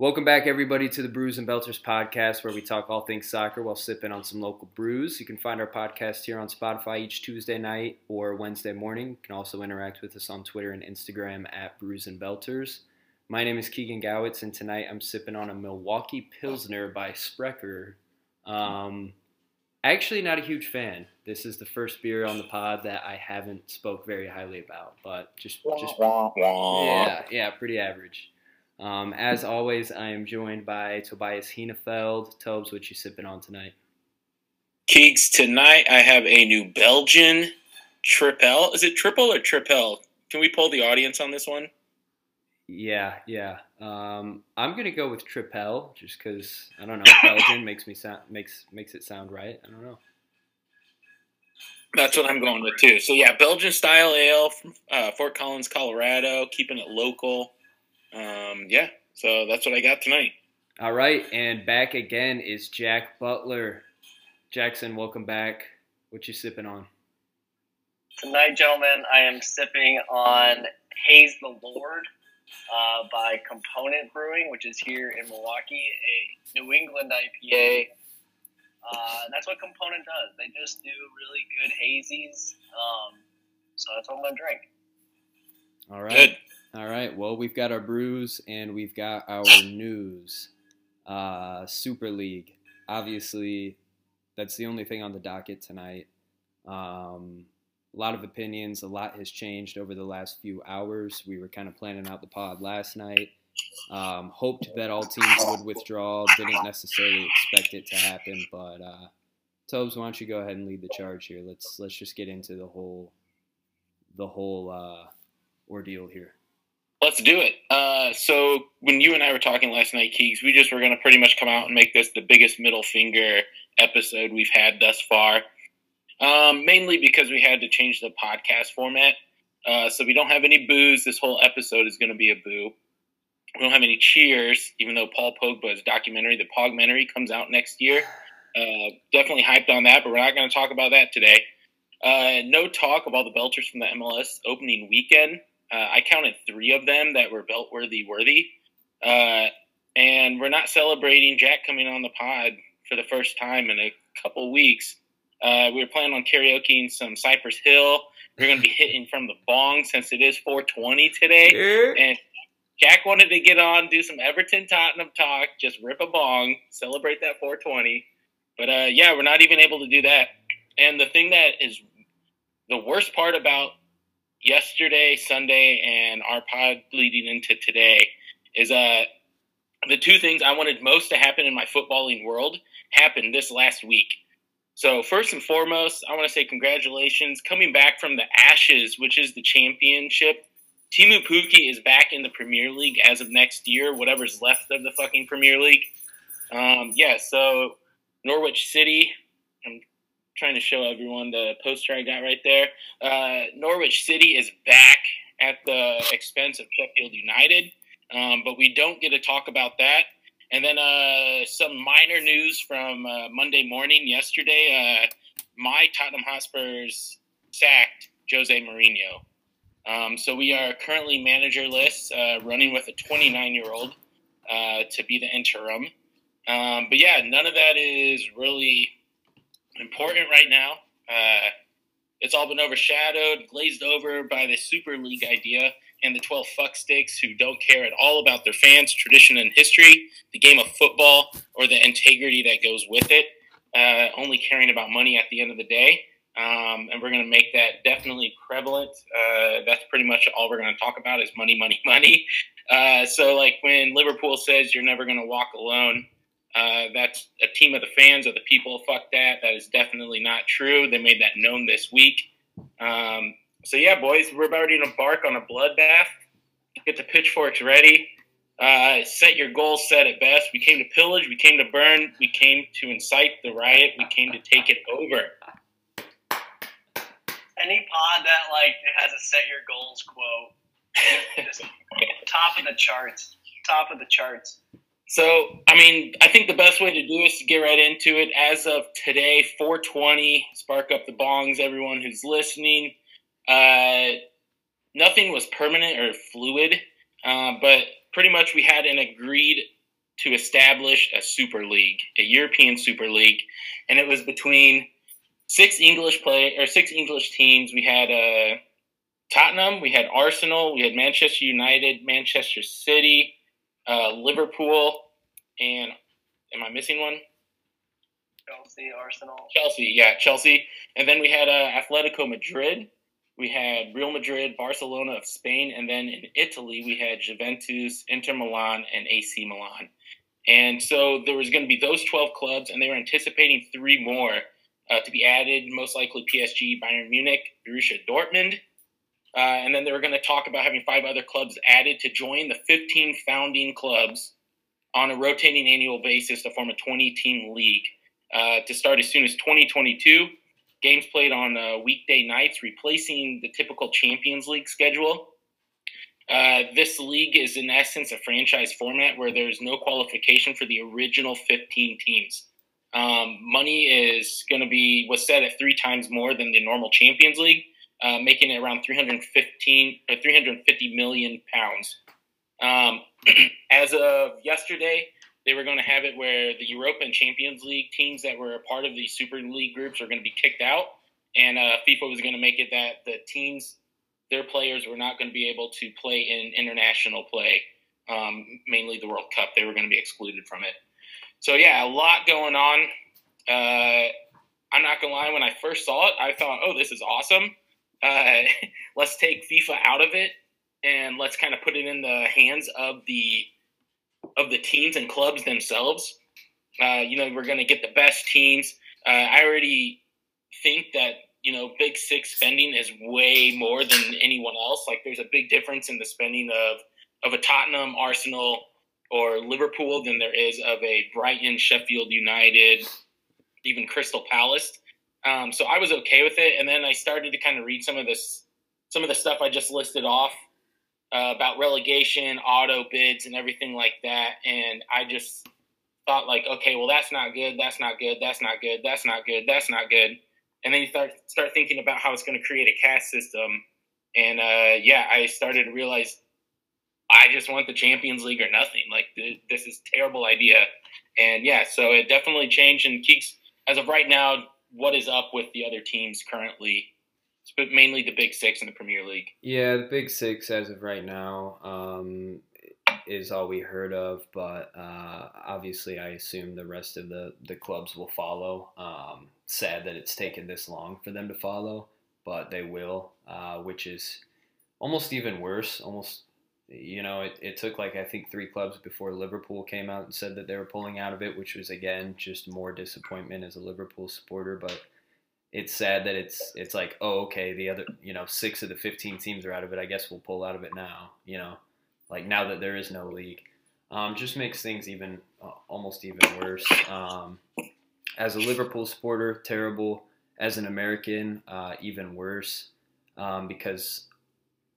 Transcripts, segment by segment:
Welcome back, everybody, to the Brews and Belters podcast, where we talk all things soccer while sipping on some local brews. You can find our podcast here on Spotify each Tuesday night or Wednesday morning. You can also interact with us on Twitter and Instagram at Brews and Belters. My name is Keegan Gowitz, and tonight I'm sipping on a Milwaukee Pilsner by Sprecher. Um, actually, not a huge fan. This is the first beer on the pod that I haven't spoke very highly about, but just just yeah, yeah, pretty average. Um, as always, I am joined by Tobias Henefeld. Tobes, what you sipping on tonight? Keeks, tonight I have a new Belgian triple. Is it triple or triple? Can we pull the audience on this one? Yeah, yeah. Um, I'm gonna go with triple just because I don't know. Belgian makes me sound makes makes it sound right. I don't know. That's what I'm going with too. So yeah, Belgian style ale from uh, Fort Collins, Colorado, keeping it local um, yeah, so that's what I got tonight. All right, and back again is Jack Butler. Jackson, welcome back. What you sipping on? Tonight, gentlemen, I am sipping on Haze the Lord uh, by Component Brewing, which is here in Milwaukee, a New England IPA. Uh, that's what Component does. They just do really good hazies. Um, so that's what I'm going to drink. All right. Good. All right. Well, we've got our brews and we've got our news. Uh, Super League. Obviously, that's the only thing on the docket tonight. Um, a lot of opinions. A lot has changed over the last few hours. We were kind of planning out the pod last night. Um, hoped that all teams would withdraw. Didn't necessarily expect it to happen, but uh, Tobes, why don't you go ahead and lead the charge here? Let's let's just get into the whole the whole uh, ordeal here. Let's do it. Uh, so when you and I were talking last night, Keeks, we just were going to pretty much come out and make this the biggest middle finger episode we've had thus far. Um, mainly because we had to change the podcast format. Uh, so we don't have any booze. This whole episode is going to be a boo. We don't have any cheers, even though Paul Pogba's documentary, the Pogmentary, comes out next year. Uh, definitely hyped on that, but we're not going to talk about that today. Uh, no talk of all the Belters from the MLS opening weekend. Uh, I counted three of them that were belt worthy worthy. Uh, and we're not celebrating Jack coming on the pod for the first time in a couple weeks. Uh, we were planning on karaokeing some Cypress Hill. We're going to be hitting from the bong since it is 420 today. And Jack wanted to get on, do some Everton Tottenham talk, just rip a bong, celebrate that 420. But uh, yeah, we're not even able to do that. And the thing that is the worst part about yesterday, Sunday, and our pod leading into today is uh the two things I wanted most to happen in my footballing world happened this last week. So first and foremost, I want to say congratulations coming back from the Ashes, which is the championship. Teemu Pukki is back in the Premier League as of next year, whatever's left of the fucking Premier League. Um, yeah, so Norwich City. Trying to show everyone the poster I got right there. Uh, Norwich City is back at the expense of Sheffield United, um, but we don't get to talk about that. And then uh, some minor news from uh, Monday morning yesterday. Uh, my Tottenham Hotspurs sacked Jose Mourinho. Um, so we are currently managerless, uh, running with a 29 year old uh, to be the interim. Um, but yeah, none of that is really important right now. Uh, it's all been overshadowed, glazed over by the Super League idea and the 12 fucksticks who don't care at all about their fans, tradition, and history, the game of football, or the integrity that goes with it, uh, only caring about money at the end of the day. Um, and we're going to make that definitely prevalent. Uh, that's pretty much all we're going to talk about is money, money, money. Uh, so, like when Liverpool says you're never going to walk alone, uh, that's a team of the fans or the people. Fuck that. That is definitely not true. They made that known this week. Um, so yeah, boys, we're about to embark on a bloodbath. Get the pitchforks ready. Uh, set your goals set at best. We came to pillage. We came to burn. We came to incite the riot. We came to take it over. Any pod that like has a set your goals quote, top of the charts. Top of the charts. So, I mean, I think the best way to do is to get right into it. As of today, 420, spark up the bongs, everyone who's listening. Uh, nothing was permanent or fluid, uh, but pretty much we had an agreed to establish a super league, a European super league, and it was between six English play or six English teams. We had uh, Tottenham, we had Arsenal, we had Manchester United, Manchester City, uh, Liverpool, and am I missing one? Chelsea, Arsenal. Chelsea, yeah, Chelsea, and then we had uh, Atletico Madrid. We had Real Madrid, Barcelona of Spain, and then in Italy we had Juventus, Inter Milan, and AC Milan. And so there was going to be those 12 clubs, and they were anticipating three more uh, to be added, most likely PSG, Bayern Munich, Borussia Dortmund. Uh, and then they were going to talk about having five other clubs added to join the 15 founding clubs on a rotating annual basis to form a 20 team league uh, to start as soon as 2022. Games played on uh, weekday nights, replacing the typical Champions League schedule. Uh, this league is in essence a franchise format where there's no qualification for the original 15 teams. Um, money is going to be was set at three times more than the normal Champions League, uh, making it around 315 or 350 million pounds. Um, as of yesterday, they were going to have it where the Europa and Champions League teams that were a part of the Super League groups are going to be kicked out, and uh, FIFA was going to make it that the teams their players were not going to be able to play in international play, um, mainly the World Cup. They were going to be excluded from it. So yeah, a lot going on. Uh, I'm not gonna lie. When I first saw it, I thought, "Oh, this is awesome. Uh, let's take FIFA out of it and let's kind of put it in the hands of the of the teams and clubs themselves. Uh, you know, we're going to get the best teams. Uh, I already think that you know, Big Six spending is way more than anyone else. Like, there's a big difference in the spending of of a Tottenham, Arsenal, or Liverpool than there is of a Brighton, Sheffield United, even Crystal Palace. Um, so I was okay with it, and then I started to kind of read some of this, some of the stuff I just listed off uh, about relegation, auto bids, and everything like that, and I just thought like, okay, well that's not good, that's not good, that's not good, that's not good, that's not good and then you start start thinking about how it's going to create a caste system. And uh, yeah, I started to realize I just want the Champions League or nothing. Like th- this is terrible idea. And yeah, so it definitely changed. And Keeks, as of right now, what is up with the other teams currently? But mainly the Big Six in the Premier League. Yeah, the Big Six as of right now. Um, is all we heard of, but uh, obviously, I assume the rest of the, the clubs will follow. Um, sad that it's taken this long for them to follow, but they will, uh, which is almost even worse. Almost, you know, it, it took like I think three clubs before Liverpool came out and said that they were pulling out of it, which was again just more disappointment as a Liverpool supporter, but. It's sad that it's it's like oh okay the other you know six of the fifteen teams are out of it I guess we'll pull out of it now you know like now that there is no league, um, just makes things even uh, almost even worse. Um, as a Liverpool supporter, terrible. As an American, uh, even worse um, because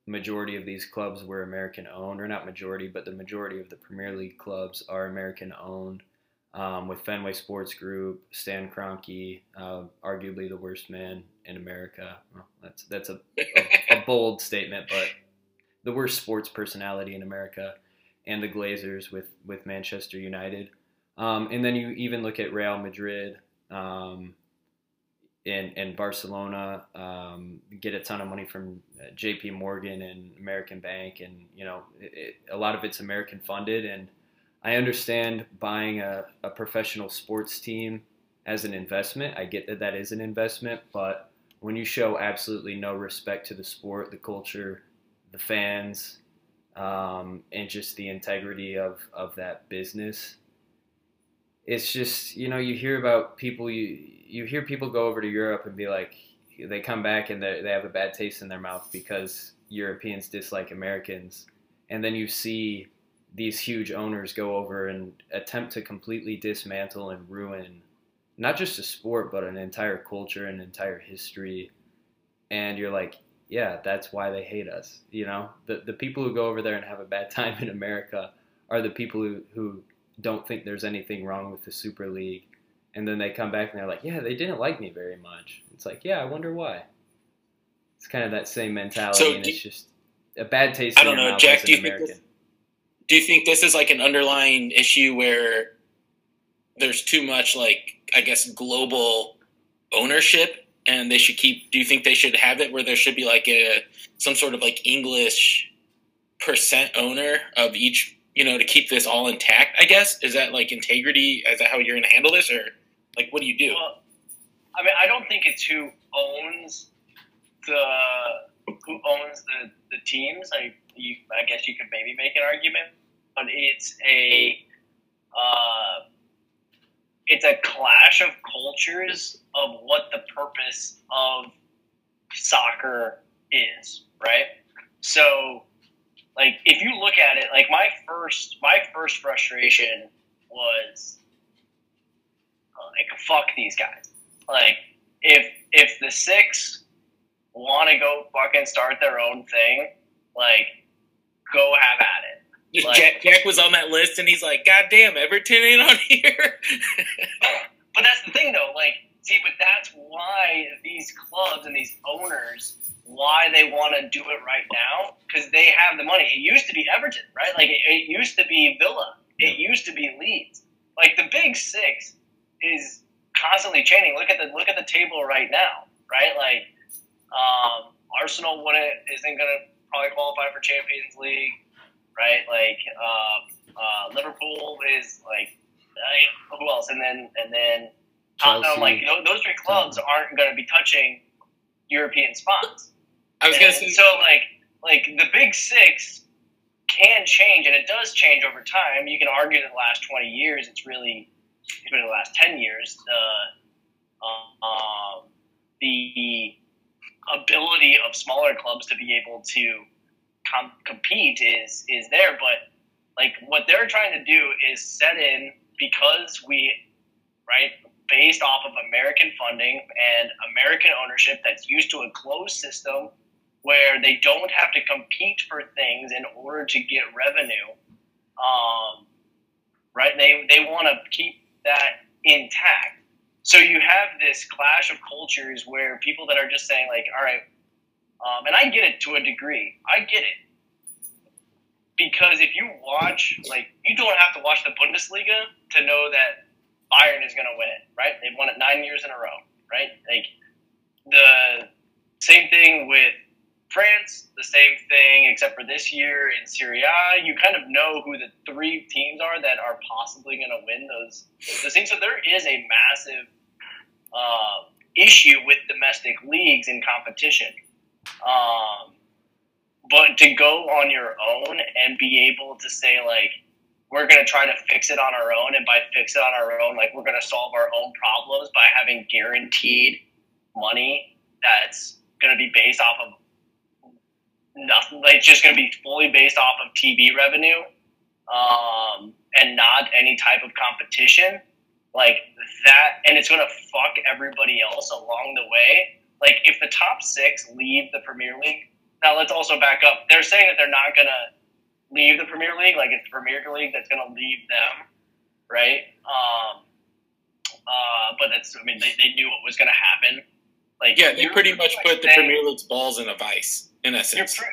majority of these clubs were American owned, or not majority, but the majority of the Premier League clubs are American owned. Um, with Fenway Sports Group, Stan Kroenke, uh, arguably the worst man in America. Well, that's that's a, a, a bold statement, but the worst sports personality in America, and the Glazers with with Manchester United. Um, and then you even look at Real Madrid um, and Barcelona, um, get a ton of money from uh, J.P. Morgan and American Bank, and you know it, it, a lot of it's American funded. And I understand buying a, a professional sports team as an investment. I get that that is an investment, but when you show absolutely no respect to the sport, the culture, the fans, um, and just the integrity of, of that business. It's just you know you hear about people you you hear people go over to Europe and be like they come back and they they have a bad taste in their mouth because Europeans dislike Americans, and then you see these huge owners go over and attempt to completely dismantle and ruin not just a sport but an entire culture and entire history and you're like yeah, that's why they hate us. You know, the the people who go over there and have a bad time in America are the people who who don't think there's anything wrong with the Super League, and then they come back and they're like, yeah, they didn't like me very much. It's like, yeah, I wonder why. It's kind of that same mentality, so and it's just a bad taste. In the world. I don't know, Jack. Do you, think this, do you think this is like an underlying issue where there's too much like I guess global ownership and they should keep do you think they should have it where there should be like a some sort of like English percent owner of each you know to keep this all intact I guess is that like integrity is that how you're going to handle this or like what do you do Well, I mean, I don't think it's who owns the who owns the, the teams. I you, I guess you could maybe make an argument, but it's a uh, it's a clash of cultures of what the purpose of soccer is, right? So, like, if you look at it, like my first my first frustration was like, fuck these guys. Like, if if the six want to go fucking start their own thing, like, go have at it. Like- Jack, Jack was on that list and he's like God damn Everton ain't on here But that's the thing, though. Like, see, but that's why these clubs and these owners, why they want to do it right now, because they have the money. It used to be Everton, right? Like, it, it used to be Villa. It used to be Leeds. Like, the Big Six is constantly changing. Look at the look at the table right now, right? Like, um, Arsenal wouldn't isn't going to probably qualify for Champions League, right? Like, um, uh, Liverpool is like I, who else? And then and then Tottenham. Like those three clubs aren't going to be touching European spots. I was gonna say so like like the big six can change, and it does change over time. You can argue that the last twenty years, it's really it's been the last ten years. The um, the ability of smaller clubs to be able to com- compete is is there, but like what they're trying to do is set in because we right based off of American funding and American ownership that's used to a closed system where they don't have to compete for things in order to get revenue. Um, right? They they want to keep that intact. So you have this clash of cultures where people that are just saying like, all right, um, and I get it to a degree. I get it because if you watch, like, you don't have to watch the Bundesliga to know that Bayern is going to win it, right? They've won it nine years in a row, right? Like the same thing with France, the same thing except for this year in Serie A. You kind of know who the three teams are that are possibly going to win those those things. So there is a massive uh, issue with domestic leagues in competition. Um, but to go on your own and be able to say like we're going to try to fix it on our own and by fix it on our own like we're going to solve our own problems by having guaranteed money that's going to be based off of nothing like just going to be fully based off of tv revenue um, and not any type of competition like that and it's going to fuck everybody else along the way. Like if the top six leave the premier league now let's also back up. They're saying that they're not going to leave the Premier League, like it's the Premier League that's going to leave them, right? Um, uh, but that's, I mean, they, they knew what was going to happen. Like, yeah they pretty much put the saying- Premier League's balls in a vice in You're, essence pre-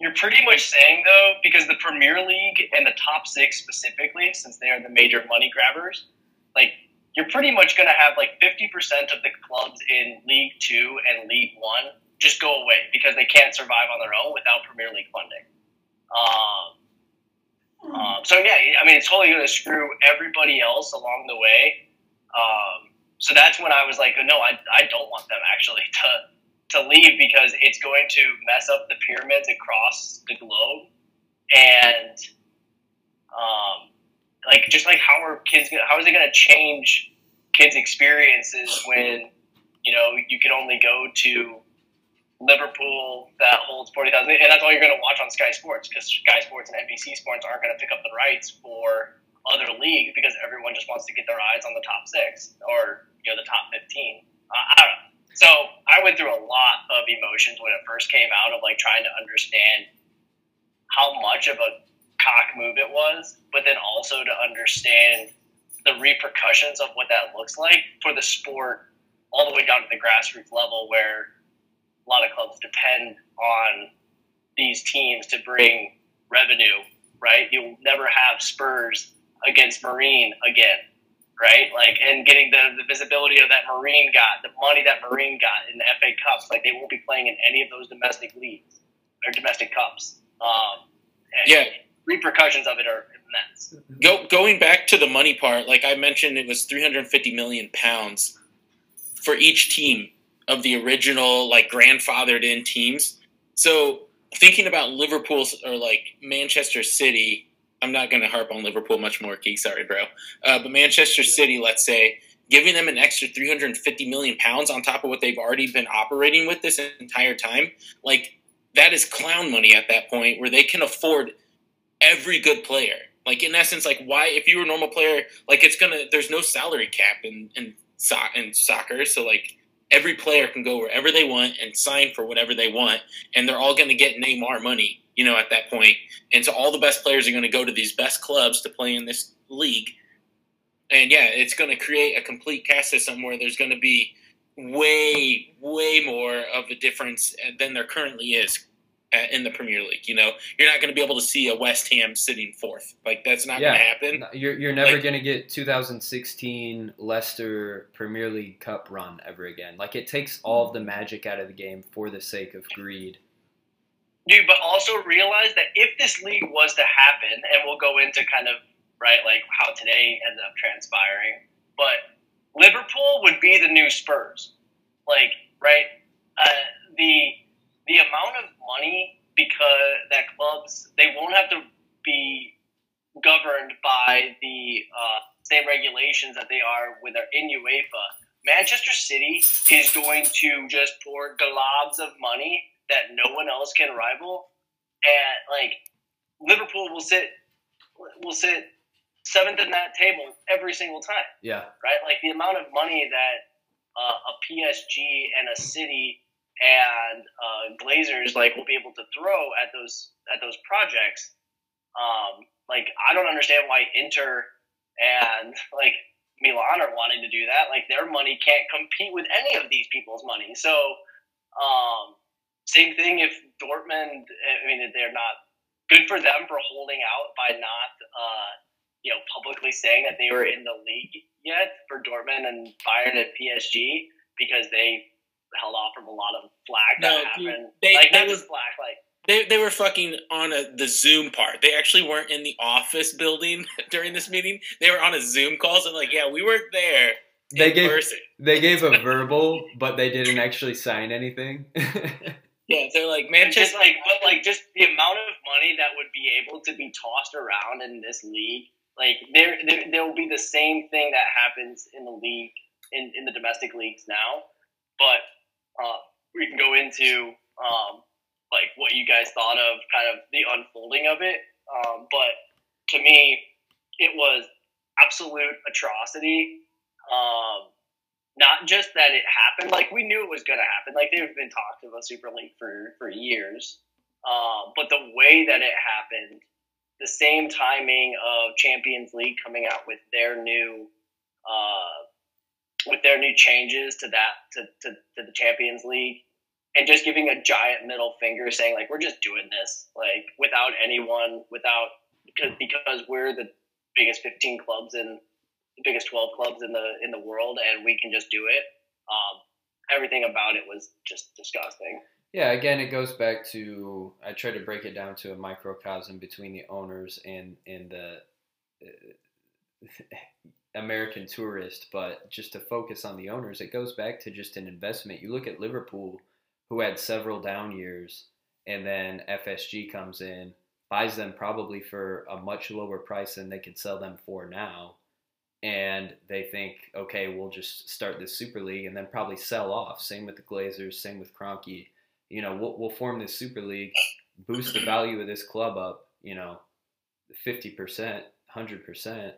you're pretty much saying though, because the Premier League and the top six specifically, since they are the major money grabbers, like you're pretty much going to have like 50% of the clubs in League Two and League One just go away because they can't survive on their own without Premier League funding. Um, um, so yeah, I mean, it's totally going to screw everybody else along the way. Um, so that's when I was like, no, I, I don't want them actually to to leave because it's going to mess up the pyramids across the globe, and um, like just like how are kids? Gonna, how is it going to change kids' experiences when you know you can only go to Liverpool that holds forty thousand, and that's all you're going to watch on Sky Sports because Sky Sports and NBC Sports aren't going to pick up the rights for other leagues because everyone just wants to get their eyes on the top six or you know the top fifteen. Uh, I don't know. So I went through a lot of emotions when it first came out of like trying to understand how much of a cock move it was, but then also to understand the repercussions of what that looks like for the sport all the way down to the grassroots level where a lot of clubs depend on these teams to bring revenue right? You'll never have Spurs against Marine again, right? Like, and getting the, the visibility of that Marine got, the money that Marine got in the FA Cups, like they won't be playing in any of those domestic leagues or domestic cups. Um, yeah. Repercussions of it are immense. Go, going back to the money part, like I mentioned, it was 350 million pounds for each team of the original, like grandfathered in teams. So thinking about Liverpool or like Manchester City, I'm not going to harp on Liverpool much more, Keek. Sorry, bro. Uh, but Manchester City, let's say, giving them an extra 350 million pounds on top of what they've already been operating with this entire time, like that is clown money at that point where they can afford every good player. Like in essence, like why if you were a normal player, like it's gonna there's no salary cap in in, so, in soccer, so like every player can go wherever they want and sign for whatever they want, and they're all going to get Neymar money, you know, at that point. And so all the best players are going to go to these best clubs to play in this league. And yeah, it's going to create a complete caste system where there's going to be way, way more of a difference than there currently is in the Premier League. You know, you're not going to be able to see a West Ham sitting fourth. Like that's not yeah, going to happen. You're you're never like, going to get 2016 Leicester Premier League Cup run ever again. Like it takes all of the magic out of the game for the sake of greed. Dude, but also realize that if this league was to happen, and we'll go into kind of right like how today ended up transpiring, but Liverpool would be the new Spurs. Like right, uh, the the amount of money because that clubs they won't have to be governed by the uh, same regulations that they are with our in UEFA. Manchester City is going to just pour globs of money that no one else can rival, and like Liverpool will sit will sit seventh in that table every single time. Yeah, right. Like the amount of money that uh, a PSG and a City and uh, Glazers like will be able to throw at those at those projects. Um, like I don't understand why Inter and like Milan are wanting to do that. Like their money can't compete with any of these people's money. So um, same thing if Dortmund. I mean, they're not good for them for holding out by not uh, you know publicly saying that they were in the league yet for Dortmund and Bayern and PSG because they held off from a lot of flack that no, happened. They, like they not just flack, like they, they were fucking on a, the Zoom part. They actually weren't in the office building during this meeting. They were on a Zoom call. So like, yeah, we weren't there. They gave person. they gave a verbal, but they didn't actually sign anything. yeah, they're like, man, just like, but like, just the amount of money that would be able to be tossed around in this league. Like, there, there, there will be the same thing that happens in the league in, in the domestic leagues now, but uh, we can go into um, like what you guys thought of kind of the unfolding of it. Um, but to me, it was absolute atrocity. Um, not just that it happened, like we knew it was going to happen. Like there have been talks of a Super League for for years, um, but the way that it happened, the same timing of Champions League coming out with their new uh, with their new changes to that to, to, to the Champions League and just giving a giant middle finger saying like we're just doing this like without anyone without because because we're the biggest 15 clubs in the biggest 12 clubs in the in the world and we can just do it. Um, everything about it was just disgusting. Yeah again it goes back to i try to break it down to a microcosm between the owners and and the uh, American tourist, but just to focus on the owners, it goes back to just an investment. You look at Liverpool, who had several down years, and then FSG comes in, buys them probably for a much lower price than they could sell them for now. And they think, okay, we'll just start this Super League and then probably sell off. Same with the Glazers, same with Kroenke. You know, we'll, we'll form this Super League, boost the value of this club up, you know, 50%, 100%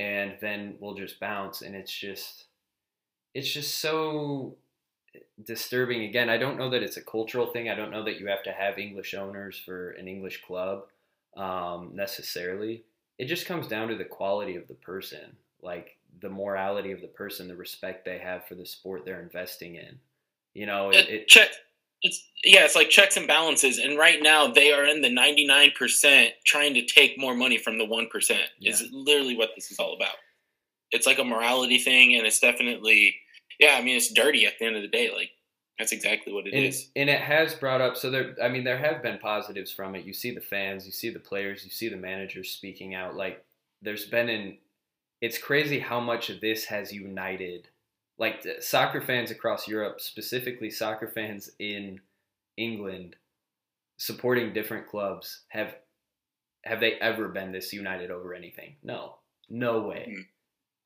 and then we'll just bounce and it's just it's just so disturbing. Again i don't know that it's a cultural thing. I don't know that you have to have english owners for an english club um, necessarily. It just comes down to the quality of the person like the morality of the person the respect they have for the sport they're investing in. You know it, it check It's yeah, it's like checks and balances, and right now they are in the ninety nine percent trying to take more money from the one percent. Yeah. Is literally what this is all about. It's like a morality thing, and it's definitely yeah. I mean, it's dirty at the end of the day. Like that's exactly what it and, is. and it has brought up so there i mean there have been positives from it you see the fans you see the players you see the managers speaking out like there's been an it's crazy how much of this has united like soccer fans across europe specifically soccer fans in england supporting different clubs have have they ever been this united over anything? No. No way.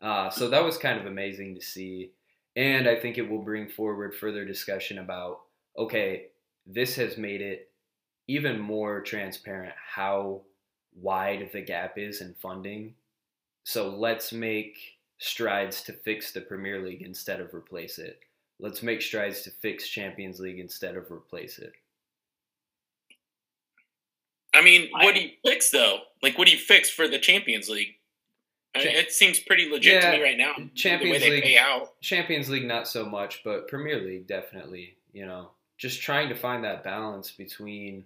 Uh, so that was kind of amazing to see. And I think it will bring forward further discussion about okay, this has made it even more transparent how wide the gap is in funding. So let's make strides to fix the Premier League instead of replace it. Let's make strides to fix Champions League instead of replace it. I mean, what do you fix though? Like, what do you fix for the Champions League? I mean, Cha- it seems pretty legit Yeah, to me right now. Champions the way they League- pay out. Champions League not so much, but Premier League definitely, you know, just trying to find that balance between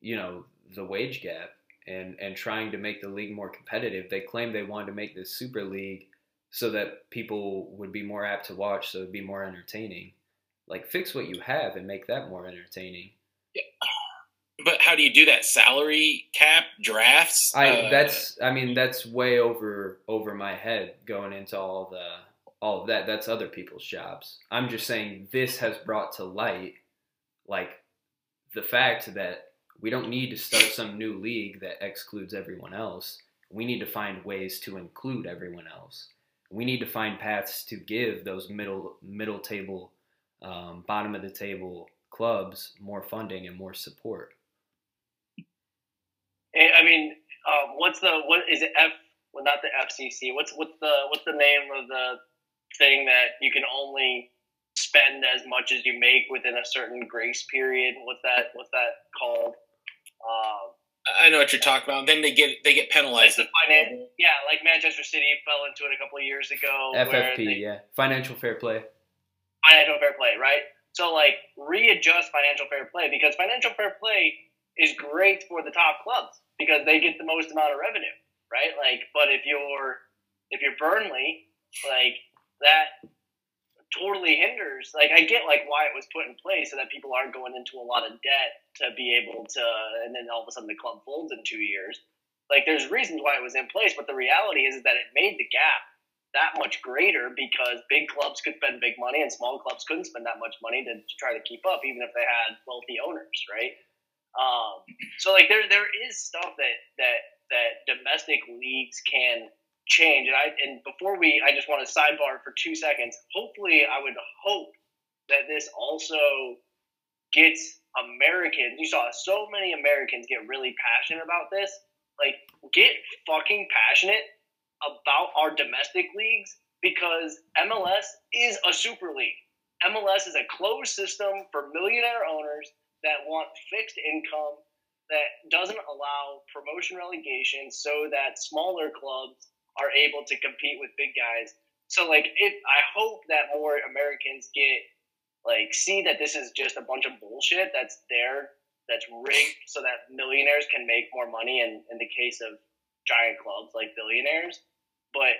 you know, the wage gap and and trying to make the league more competitive. They claim they wanted to make this super league so that people would be more apt to watch, so it'd be more entertaining. Like fix what you have and make that more entertaining. But how do you do that? Salary cap drafts. I Uh, that's I mean that's way over over my head going into all the all of that. That's other people's jobs. I'm just saying this has brought to light like the fact that we don't need to start some new league that excludes everyone else. We need to find ways to include everyone else. We need to find paths to give those middle middle table, um, bottom of the table clubs more funding and more support. Eh, I mean, um, what's the what is it? F well, not the FCC. What's what's the what's the name of the thing that you can only spend as much as you make within a certain grace period? What's that? What's that called? Um, I know what you're talking about. Then they get they get it's penalized. the finan- yeah, like Manchester City fell into it a couple of years ago. FFP, they, yeah, financial fair play. financial fair play, right? So like readjust financial fair play because financial fair play is great for the top clubs because they get the most amount of revenue, right? Like, but if you're if you're Burnley, like that totally hinders. Like, I get like why it was put in place so that people aren't going into a lot of debt to be able to, and then all of a sudden the club folds in two years. Like, there's reasons why it was in place, but the reality is that it made the gap that much greater because big clubs could spend big money and small clubs couldn't spend that much money to try to keep up, even if they had wealthy owners, right? Um, so like there there is stuff that that that domestic leagues can change, and I and before we, I just want to sidebar for two seconds. Hopefully, I would hope that this also gets Americans. You saw so many Americans get really passionate about this. Like, get fucking passionate about our domestic leagues because MLS is a super league. MLS is a closed system for millionaire owners that want fixed income that doesn't allow promotion relegation so that smaller clubs are able to compete with big guys. So like it I hope that more Americans get like see that this is just a bunch of bullshit that's there that's rigged so that millionaires can make more money and in the case of giant clubs like billionaires. But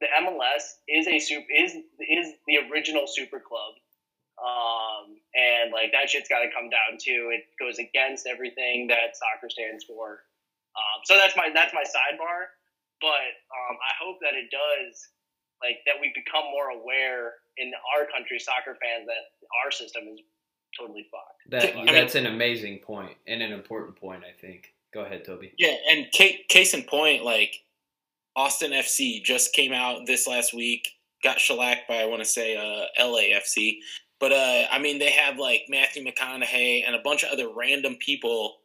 the MLS is a super is is the original super club. Um, and like that shit's got to come down to it goes against everything that soccer stands for. Um, so that's my that's my sidebar. But um, I hope that it does like that we become more aware in our country, soccer fans, that our system is totally fucked. That I mean- that's an amazing point and an important point, I think. Go ahead, Toby. Yeah, and case, case in point, like Austin FC just came out this last week, got shellacked by I want to say uh, LAFC, but uh, I mean they have like Matthew McConaughey and a bunch of other random people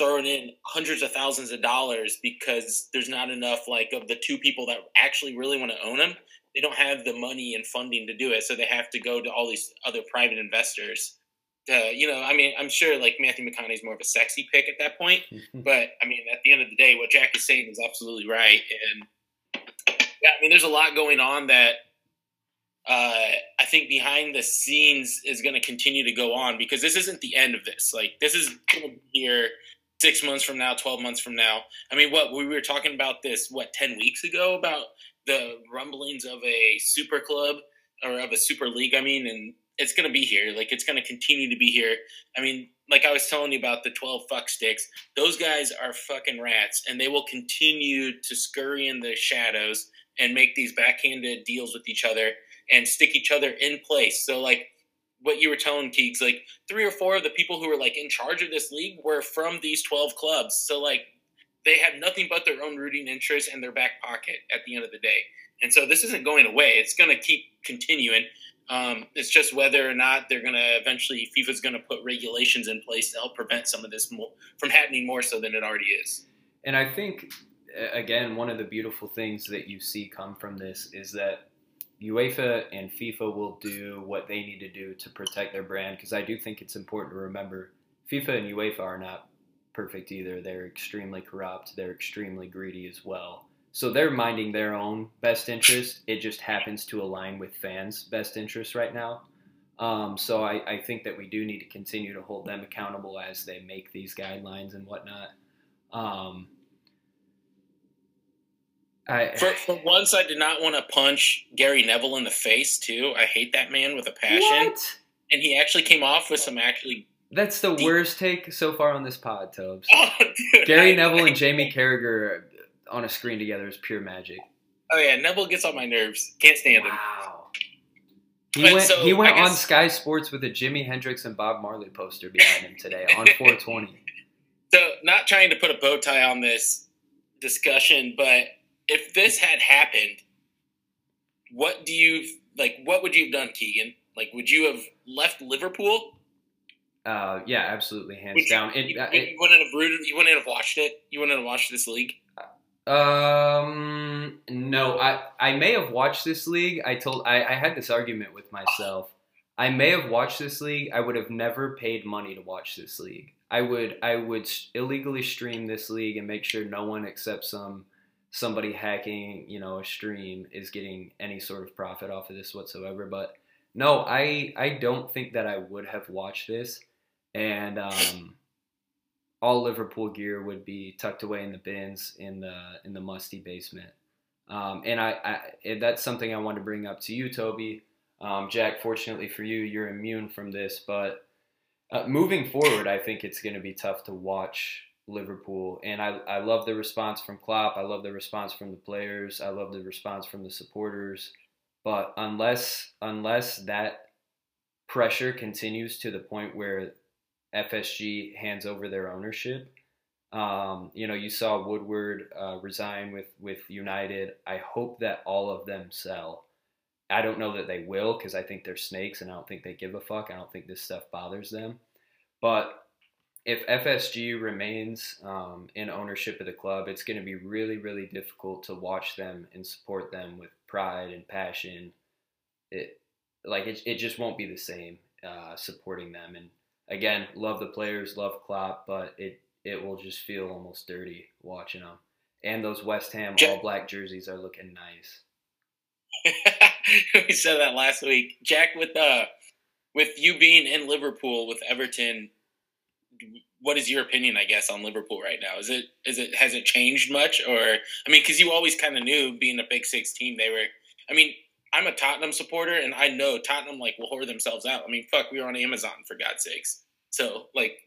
throwing in hundreds of thousands of dollars because there's not enough like of the two people that actually really want to own them. They don't have the money and funding to do it, so they have to go to all these other private investors. To, you know, I mean, I'm sure like Matthew McConaughey's more of a sexy pick at that point, but I mean, at the end of the day, what Jack is saying is absolutely right. And yeah, I mean, there's a lot going on that uh, I think behind the scenes is going to continue to go on because this isn't the end of this. Like this is going to be here six months from now, twelve months from now. I mean, what we were talking about this what ten weeks ago about the rumblings of a super club or of a super league. I mean, and it's going to be here. Like it's going to continue to be here. I mean, like I was telling you about the 12 fuck sticks, those guys are fucking rats and they will continue to scurry in the shadows and make these backhanded deals with each other and stick each other in place. So like what you were telling Keeks, like three or four of the people who were like in charge of this league were from these 12 clubs. So like they have nothing but their own rooting interests in their back pocket at the end of the day. And so this isn't going away. It's going to keep continuing. Um, it's just whether or not they're going to eventually FIFA's going to put regulations in place to help prevent some of this more, from happening more so than it already is. And I think again, one of the beautiful things that you see come from this is that UEFA and FIFA will do what they need to do to protect their brand because I do think it's important to remember FIFA and UEFA are not perfect either. They're extremely corrupt, they're extremely greedy as well. So they're minding their own best interest. It just happens to align with fans' best interest right now. Um, so I, I, think that we do need to continue to hold them accountable as they make these guidelines and whatnot. Um, I, for, for once, I did not want to punch Gary Neville in the face too. I hate that man with a passion. What? And he actually came off with some actually. That's the deep... worst take so far on this pod, Tobes. Oh, dude, Gary I, Neville I, and Jamie Carragher on a screen together is pure magic. Oh yeah, Neville gets on my nerves. Can't stand him. Wow. He but went. So, he went guess, on Sky Sports with a Jimi Hendrix and Bob Marley poster behind him today on 420. So, not trying to put a bow tie on this discussion, but if this had happened, what do you like? What would you have done, Keegan? Like, would you have left Liverpool? Uh, yeah, absolutely, hands would down. You, it, you, it, you, wouldn't have rooted. You wouldn't have watched it. You wouldn't have watched this league. Um, no, I I may have watched this league. I told I, I had this argument with myself. I may have watched this league. I would have never paid money to watch this league. I would I would illegally stream this league and make sure no one except some somebody hacking, you know, a stream is getting any sort of profit off of this whatsoever. But no, I I don't think that I would have watched this, and um, all Liverpool gear would be tucked away in the bins in the in the musty basement. Um, and I, I that's something I want to bring up to you, Toby. Um, Jack, fortunately for you, you're immune from this, but uh, moving forward, I think it's going to be tough to watch Liverpool. And I, I love the response from Klopp. I love the response from the players. I love the response from the supporters. But unless unless that pressure continues to the point where FSG hands over their ownership, um, you know, you saw Woodward uh, resign with with United. I hope that all of them sell. I don't know that they will because I think they're snakes and I don't think they give a fuck. I don't think this stuff bothers them. But if FSG remains um, in ownership of the club, it's going to be really, really difficult to watch them and support them with pride and passion. It like it, it just won't be the same uh, supporting them. And again, love the players, love Klopp, but it it will just feel almost dirty watching them. And those West Ham all black jerseys are looking nice. we said that last week, Jack. With uh, with you being in Liverpool with Everton what is your opinion, I guess, on Liverpool right now? Is it is it has it changed much, or I mean, because you always kind of knew being a Big Six team, they were. I mean, I'm a Tottenham supporter, and I know Tottenham like will whore themselves out. I mean, fuck, we were on Amazon for God's sakes. So like,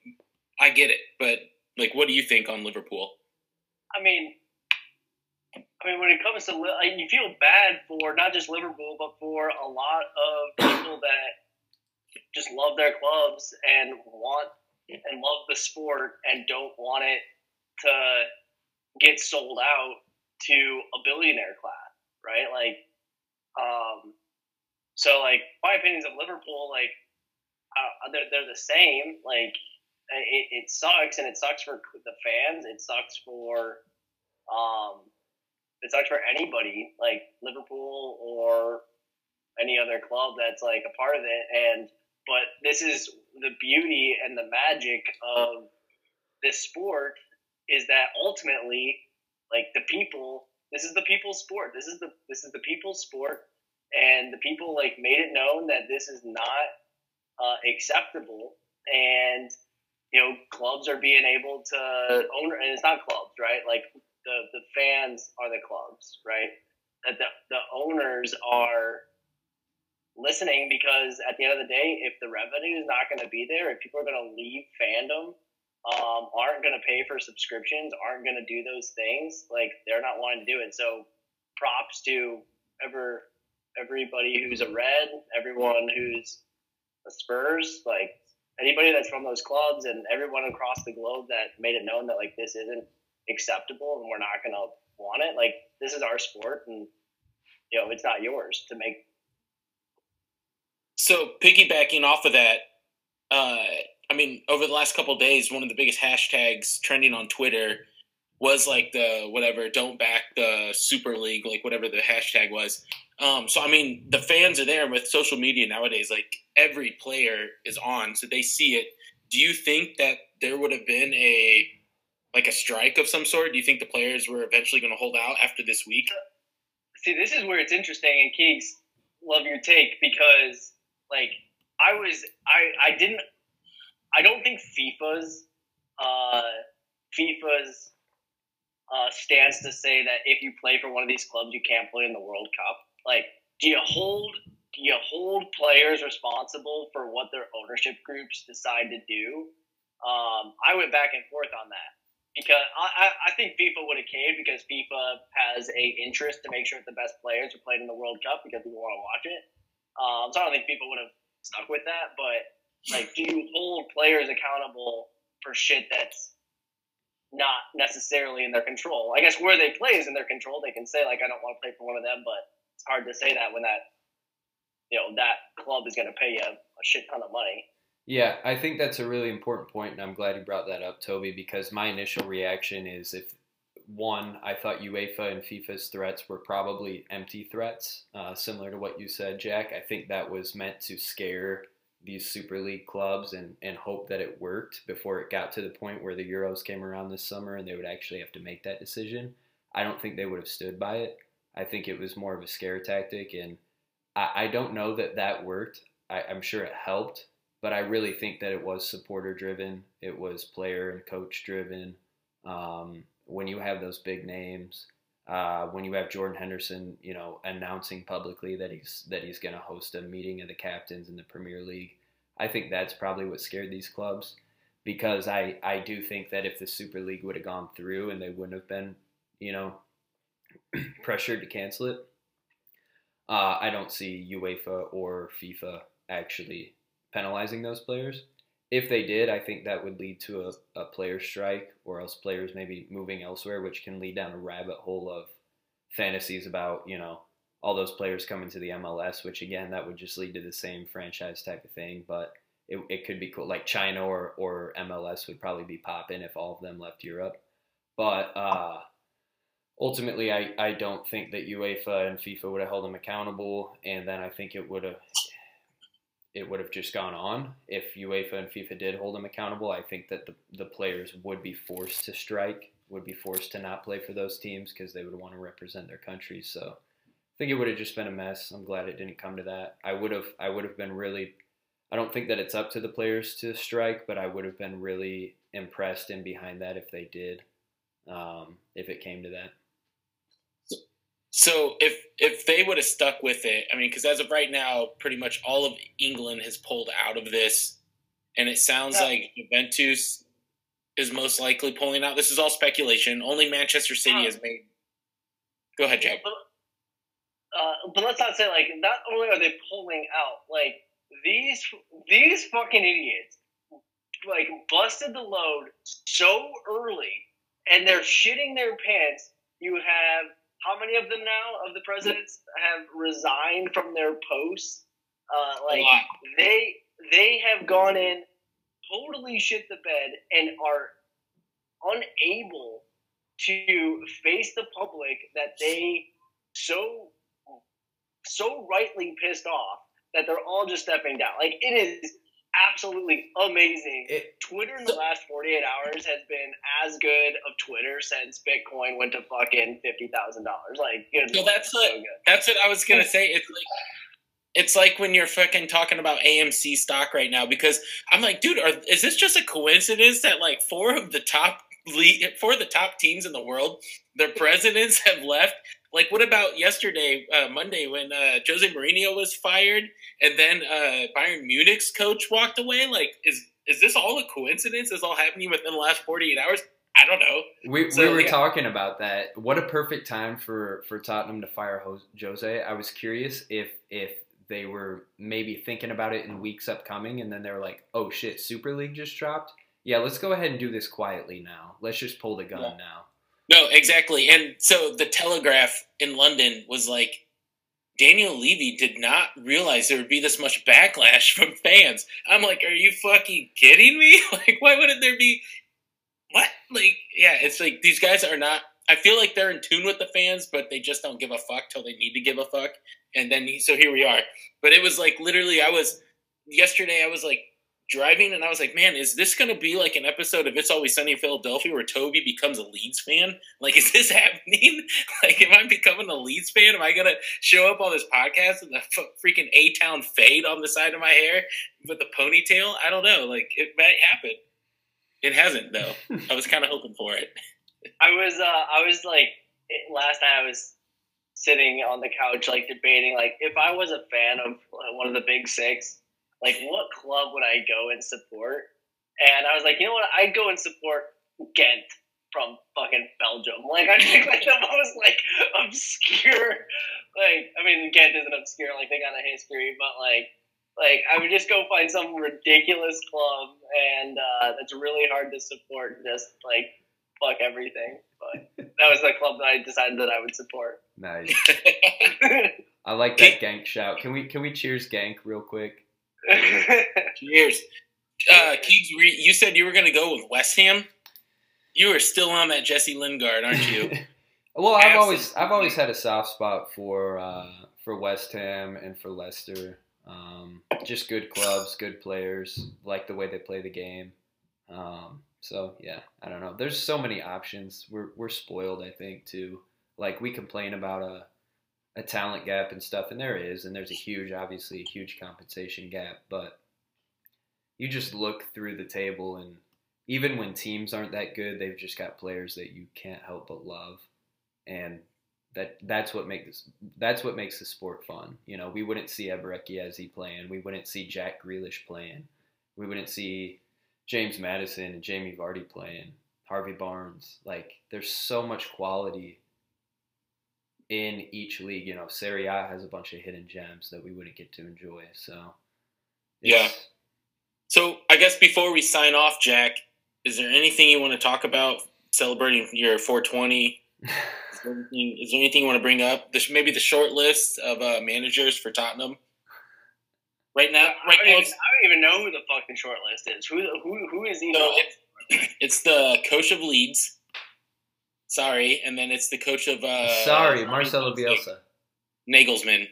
I get it, but like, what do you think on Liverpool? I mean, I mean, when it comes to, you feel bad for not just Liverpool, but for a lot of people that just love their clubs and want and love the sport and don't want it to get sold out to a billionaire class, right? Like, um, so like my opinions of Liverpool, like uh, they're they're the same. Like it, it sucks, and it sucks for the fans. It sucks for um, it sucks for anybody like Liverpool or any other club that's like a part of it. And but this is the beauty and the magic of this sport is that ultimately, like the people, this is the people's sport. This is the this is the people's sport, and the people like made it known that this is not uh, acceptable, and you know clubs are being able to own, and it's not clubs, right? Like the the fans are the clubs, right? That the the owners are listening because at the end of the day, if the revenue is not going to be there, if people are going to leave fandom, um, aren't going to pay for subscriptions, aren't going to do those things, like they're not wanting to do it. So props to ever everybody who's a red, everyone who's a Spurs, like anybody that's from those clubs and everyone across the globe that made it known that like this isn't acceptable and we're not going to want it. Like this is our sport and you know, it's not yours to make so piggybacking off of that, uh, I mean, over the last couple days, one of the biggest hashtags trending on Twitter was like the whatever "Don't back the Super League," like whatever the hashtag was. Um, so I mean, the fans are there with social media nowadays. Like every player is on, so they see it. Do you think that there would have been a like a strike of some sort? Do you think the players were eventually going to hold out after this week? See, this is where it's interesting, and Keegs, love your take because like I was I I didn't I don't think FIFA's uh, FIFA's uh, stands to say that if you play for one of these clubs, you can't play in the World Cup. Like, do you hold do you hold players responsible for what their ownership groups decide to do? Um, I went back and forth on that because I, I think FIFA would have caved because FIFA has a interest to make sure that the best players are playing in the World Cup because people want to watch it. Um, so I don't think people would have stuck with that. But like, do you hold players accountable for shit that's not necessarily in their control? I guess where they play is in their control. They can say like, I don't want to play for one of them, but it's hard to say that when that you know that club is going to pay you a, a shit ton of money. Yeah, I think that's a really important point, and I'm glad you brought that up, Toby, because my initial reaction is if one, I thought UEFA and FIFA's threats were probably empty threats, uh, similar to what you said, Jack. I think that was meant to scare these Super League clubs and, and hope that it worked before it got to the point where the Euros came around this summer and they would actually have to make that decision. I don't think they would have stood by it. I think it was more of a scare tactic, and I, I don't know that that worked. I, I'm sure it helped, but I really think that it was supporter driven, it was player and coach driven. Um, when you have those big names, uh, when you have Jordan Henderson, you know, announcing publicly that he's that he's going to host a meeting of the captains in the Premier League, I think that's probably what scared these clubs, because I I do think that if the Super League would have gone through and they wouldn't have been, you know, pressured to cancel it, uh, I don't see UEFA or FIFA actually penalizing those players if they did, I think that would lead to a, a player strike or else players maybe moving elsewhere, which can lead down a rabbit hole of fantasies about, you know, all those players coming to the MLS, which again, that would just lead to the same franchise type of thing. But it, it could be cool. Like China or, or MLS would probably be popping if all of them left Europe. But uh, ultimately, I, I don't think that UEFA and FIFA would have held them accountable. And then I think it would have it would have just gone on. If UEFA and FIFA did hold him accountable, I think that the, the players would be forced to strike, would be forced to not play for those teams because they would want to represent their country. So I think it would have just been a mess. I'm glad it didn't come to that. I would have I would have been really I don't think that it's up to the players to strike, but I would have been really impressed and behind that if they did, um, if it came to that. So if if they would have stuck with it, I mean, because as of right now, pretty much all of England has pulled out of this, and it sounds yeah. like Juventus is most likely pulling out. This is all speculation. Only Manchester City uh, has made. Go ahead, Jack. But, uh, but let's not say like not only are they pulling out, like these these fucking idiots like busted the load so early, and they're shitting their pants. You have how many of them now of the presidents have resigned from their posts? Uh, like they they have gone in totally shit the bed and are unable to face the public that they so so rightly pissed off that they're all just stepping down. Like it is absolutely amazing. It- Twitter in the last 48 hours has been as good of Twitter since Bitcoin went to fucking fifty thousand dollars. Like, good So that's so what- good. That's what I was gonna say. It's like it's like when you're fucking talking about AMC stock right now because I'm like, dude, are, is this just a coincidence that like four of the top league, four of the top teams in the world, their presidents have left? Like, what about yesterday, uh, Monday, when uh, Jose Mourinho was fired, and then uh, Bayern Munich's coach walked away? Like, is is this all a coincidence? Is all happening within the last 48 hours? I don't know. We, So, we were yeah. talking about that. What a perfect time for, for Tottenham to fire Jose. I was curious if if they were maybe thinking about it in weeks upcoming, and then they were like, "Oh shit, Super League just dropped. Yeah, let's go ahead and do this quietly now. Let's just pull the gun Yeah. now." No, exactly. And so the Telegraph in London was like, Daniel Levy did not realize there would be this much backlash from fans. I'm like, are you fucking kidding me? Like, why wouldn't there be? What? Like, yeah, it's like these guys are not. I feel like they're in tune with the fans, but they just don't give a fuck till they need to give a fuck. And then, so here we are. But it was like literally, I was yesterday. I was like driving, and I was like, man, is this going to be like an episode of It's Always Sunny in Philadelphia where Toby becomes a Leeds fan? Like, is this happening? like, am I becoming a Leeds fan? Am I going to show up on this podcast with a f- freaking A Town fade on the side of my hair with a ponytail? I don't know. Like, it might happen. It hasn't though. I was kind of hoping for it. I was, uh, I was like, last night I was sitting on the couch, like debating, like if I was a fan of uh, one of the big six, like what club would I go and support? And I was like, you know what? I'd go and support Ghent from fucking Belgium. Like I think like the most like obscure. Like I mean, Ghent isn't obscure. Like they got a history, but like. Like I would just go find some ridiculous club, and uh, that's really hard to support. and Just like fuck everything. But that was the club that I decided that I would support. Nice. I like that Ghent shout. Can we can we cheers Ghent real quick? Cheers. Uh, Keegs, you said you were going to go with West Ham. You are still on that Jesse Lingard, aren't you? well, I've always I've always had a soft spot for uh, for West Ham and for Leicester. Um, just good clubs, good players, like the way they play the game. Um, so yeah, I don't know. There's so many options. We're we're spoiled, I think, too. Like we complain about a a talent gap and stuff, and there is, and there's a huge, obviously, a huge compensation gap. But you just look through the table, and even when teams aren't that good, they've just got players that you can't help but love, and that that's what makes that's what makes the sport fun. You know, we wouldn't see Everett Chiesi playing, we wouldn't see Jack Grealish playing, we wouldn't see James Maddison and Jamie Vardy playing, Harvey Barnes. Like, there's so much quality in each league. You know, Serie A has a bunch of hidden gems that we wouldn't get to enjoy. So, Yeah. So I guess before we sign off, Jack, is there anything you want to talk about celebrating your 420? Is there anything, is there anything you want to bring up? This maybe the short list of uh, managers for Tottenham. Right now, I, right don't now, even, I don't even know who the fucking short list is. Who who who is even? no, it's, it's the coach of Leeds. Sorry, and then it's the coach of. Uh, Sorry, Marcelo Bielsa. Nagelsmann.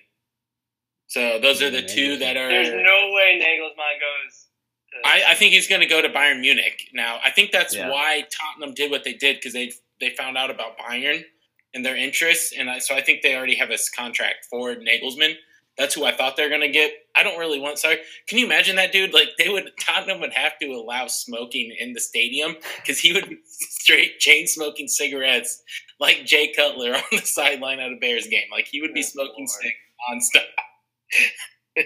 So those are the two that are. There's no way Nagelsmann goes. To, I, I think he's going to go to Bayern Munich now. I think that's Yeah. why Tottenham did what they did because they they found out about Bayern and their interests, and I, so I think they already have a contract for Nagelsmann. That's who I thought they're going to get. I don't really want. Sorry, can you imagine that dude? Like they would Tottenham would have to allow smoking in the stadium because he would be straight chain smoking cigarettes like Jay Cutler on the sideline at a Bears game. Like he would be Good smoking stick nonstop.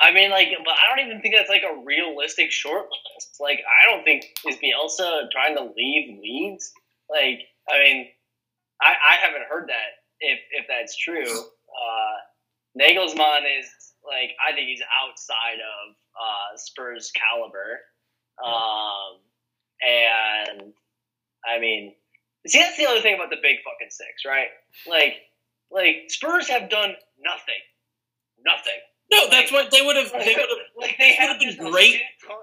I mean, like, but I don't even think that's like a realistic short list. Like, I don't think is Bielsa trying to leave Leeds. Like, I mean, I, I haven't heard that. If if that's true, uh, Nagelsmann is like I think he's outside of uh, Spurs caliber. Um, and I mean, see, that's the other thing about the big fucking six, right? Like, like Spurs have done nothing, nothing. No, that's what they would have. They would have. like they have been great. ton-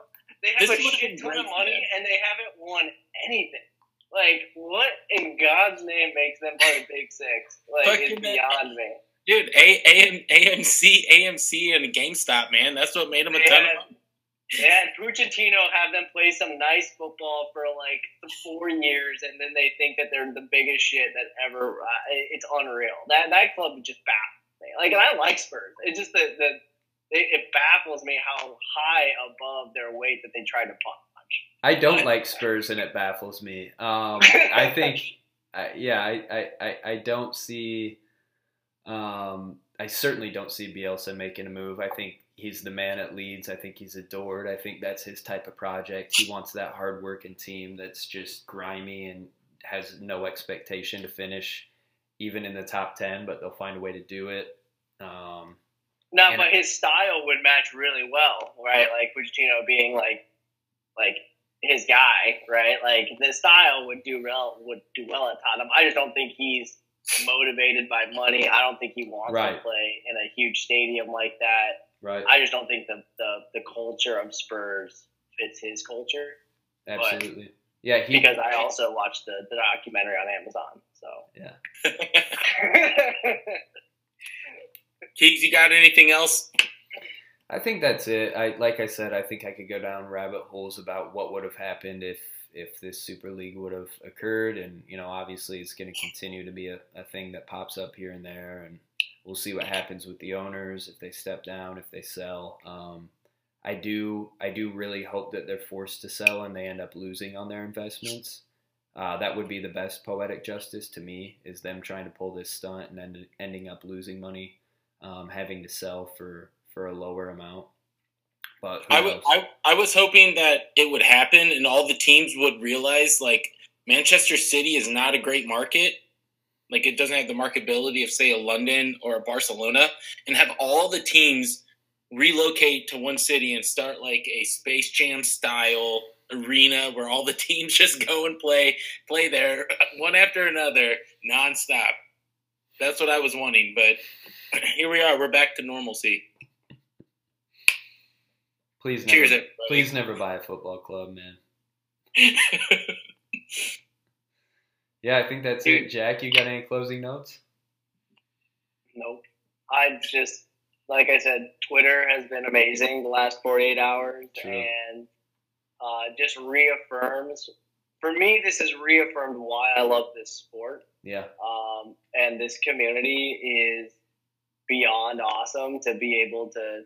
They have This a shit ton of money them. and they haven't won anything. Like what in God's name makes them part of the Big Six? Like it's beyond me. Dude, A- AM, AMC, AMC, and GameStop, man. That's what made them a They ton had- of money. Yeah, Pochettino have them play some nice football for like four years, and then they think that they're the biggest shit that ever. Uh, it's unreal. That that club just baffles me. Like, and I like Spurs. It's just that the it, it baffles me how high above their weight that they try to punch. I don't like Spurs, and it baffles me. Um, I think, I, yeah, I, I, I don't see. Um, I certainly don't see Bielsa making a move. I think he's the man at Leeds. I think he's adored. I think that's his type of project. He wants that hard-working team that's just grimy and has no expectation to finish even in the top 10, but they'll find a way to do it. Um, no, but his style would match really well, right? Like Pochettino being like, like his guy, right? Like the style would do well would do well at Tottenham. I just don't think he's motivated by money. I don't think he wants right. to play in a huge stadium like that. Right. I just don't think the the, the culture of Spurs fits his culture. Absolutely. But, yeah, he, because I also watched the, the documentary on Amazon. So yeah. Keegs, you got anything else? I think that's it. I like I said, I think I could go down rabbit holes about what would have happened if if this Super League would have occurred, and you know, obviously, it's going to continue to be a, a thing that pops up here and there, and we'll see what happens with the owners if they step down, if they sell. Um, I do I do really hope that they're forced to sell and they end up losing on their investments. Uh, that would be the best poetic justice to me is them trying to pull this stunt and end, ending up losing money, um, having to sell for for a lower amount. But I, w- I, I was hoping that it would happen and all the teams would realize like Manchester City is not a great market. Like it doesn't have the marketability of say a London or a Barcelona and have all the teams relocate to one city and start like a Space Jam style arena where all the teams just go and play play there one after another nonstop. That's what I was wanting, but here we are. We're back to normalcy. Please never, Cheers, everybody. please never buy a football club, man. yeah, I think that's it. Jack, you got any closing notes? Nope. I just, like I said, Twitter has been amazing the last 48 hours True. and uh, just reaffirms. For me, this has reaffirmed why I love this sport. Yeah. Um, and this community is beyond awesome to be able to,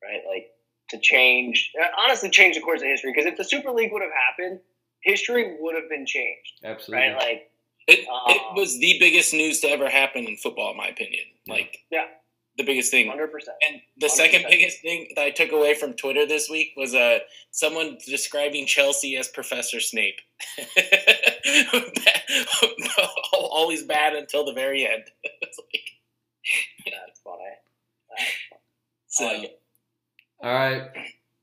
right? Like to change, honestly, change the course of history. Because if the Super League would have happened, history would have been changed. Absolutely. Right? Like, it, um, it was the biggest news to ever happen in football, in my opinion. Like, yeah, the biggest thing. 100%. And the 100%. second biggest thing that I took away from Twitter this week was uh, someone describing Chelsea as Professor Snape. Always bad until the very end. it's like, yeah, that's funny. so, like all right.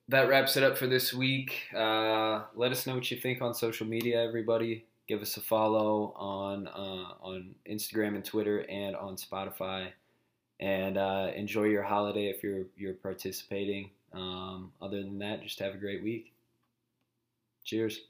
That wraps it up for this week. Uh, let us know what you think on social media, everybody. Give us a follow on uh, on Instagram and Twitter and on Spotify. And uh, enjoy your holiday if you're you're participating. Um, other than that, just have a great week. Cheers.